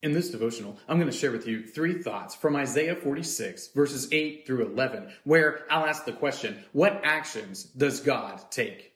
In this devotional, I'm going to share with you three thoughts from Isaiah 46, verses 8 through 11, where I'll ask the question What actions does God take?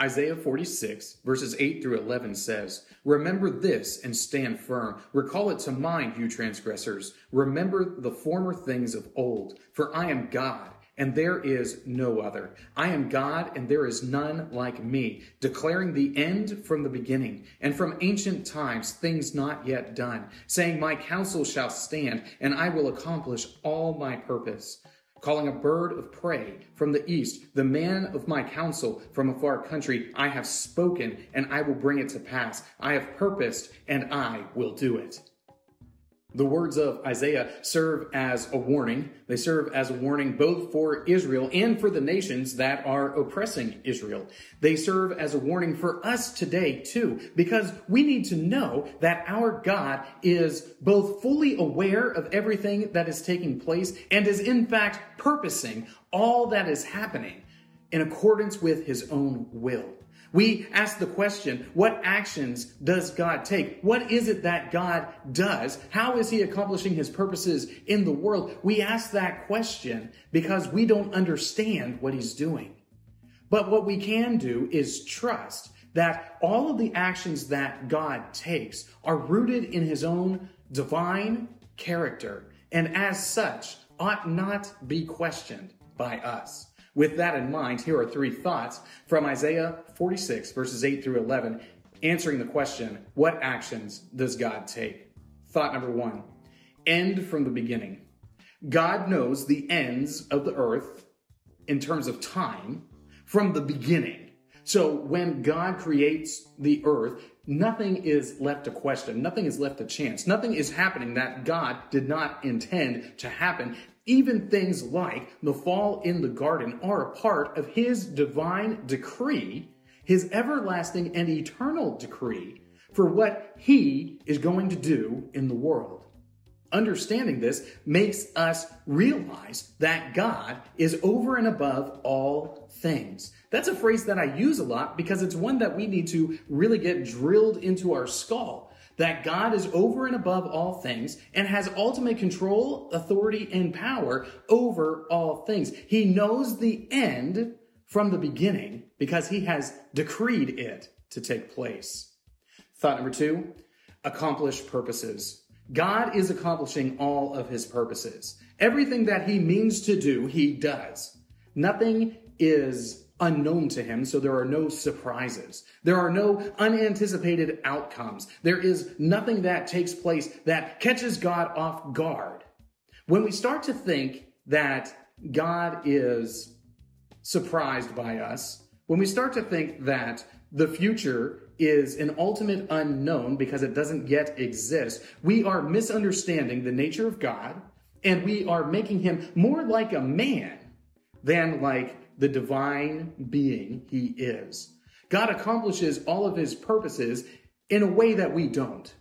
Isaiah 46, verses 8 through 11 says, Remember this and stand firm. Recall it to mind, you transgressors. Remember the former things of old, for I am God and there is no other. I am God, and there is none like me, declaring the end from the beginning, and from ancient times things not yet done, saying, My counsel shall stand, and I will accomplish all my purpose. Calling a bird of prey from the east, the man of my counsel from a far country, I have spoken, and I will bring it to pass. I have purposed, and I will do it. The words of Isaiah serve as a warning. They serve as a warning both for Israel and for the nations that are oppressing Israel. They serve as a warning for us today too, because we need to know that our God is both fully aware of everything that is taking place and is in fact purposing all that is happening in accordance with his own will. We ask the question, what actions does God take? What is it that God does? How is he accomplishing his purposes in the world? We ask that question because we don't understand what he's doing. But what we can do is trust that all of the actions that God takes are rooted in his own divine character and as such ought not be questioned by us. With that in mind, here are three thoughts from Isaiah 46, verses 8 through 11, answering the question what actions does God take? Thought number one end from the beginning. God knows the ends of the earth in terms of time from the beginning. So when God creates the earth, nothing is left to question. Nothing is left to chance. Nothing is happening that God did not intend to happen. Even things like the fall in the garden are a part of his divine decree, his everlasting and eternal decree for what he is going to do in the world. Understanding this makes us realize that God is over and above all things. That's a phrase that I use a lot because it's one that we need to really get drilled into our skull that God is over and above all things and has ultimate control, authority, and power over all things. He knows the end from the beginning because he has decreed it to take place. Thought number two, accomplish purposes. God is accomplishing all of his purposes. Everything that he means to do, he does. Nothing is unknown to him, so there are no surprises. There are no unanticipated outcomes. There is nothing that takes place that catches God off guard. When we start to think that God is surprised by us, when we start to think that the future is an ultimate unknown because it doesn't yet exist, we are misunderstanding the nature of God and we are making him more like a man than like the divine being he is. God accomplishes all of his purposes in a way that we don't.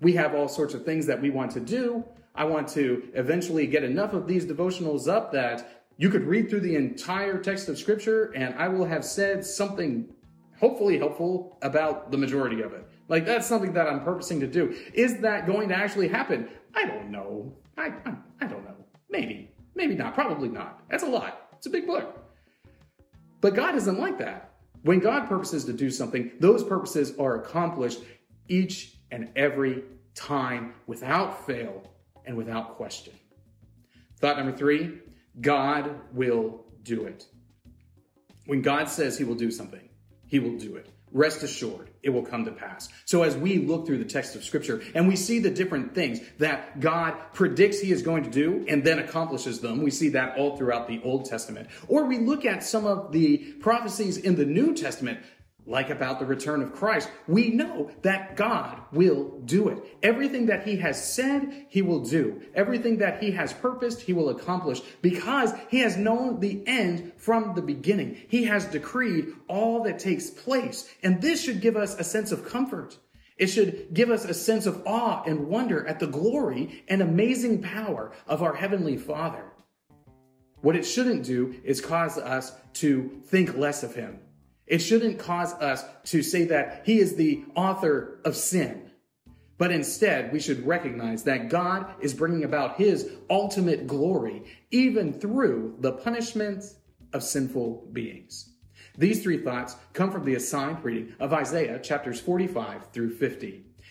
We have all sorts of things that we want to do. I want to eventually get enough of these devotionals up that you could read through the entire text of scripture and I will have said something hopefully helpful about the majority of it. Like that's something that I'm purposing to do. Is that going to actually happen? I don't know. I, I, I don't know. Maybe. Maybe not. Probably not. That's a lot. It's a big book. But God isn't like that. When God purposes to do something, those purposes are accomplished each and every time without fail and without question. Thought number three God will do it. When God says he will do something, he will do it rest assured it will come to pass. So as we look through the text of scripture and we see the different things that God predicts he is going to do and then accomplishes them, we see that all throughout the Old Testament. Or we look at some of the prophecies in the New Testament like about the return of Christ, we know that God will do it. Everything that he has said, he will do. Everything that he has purposed, he will accomplish because he has known the end from the beginning. He has decreed all that takes place. And this should give us a sense of comfort. It should give us a sense of awe and wonder at the glory and amazing power of our Heavenly Father. What it shouldn't do is cause us to think less of Him It shouldn't cause us to say that he is the author of sin. But instead, we should recognize that God is bringing about his ultimate glory even through the punishment of sinful beings. These three thoughts come from the assigned reading of Isaiah chapters 45 through 50.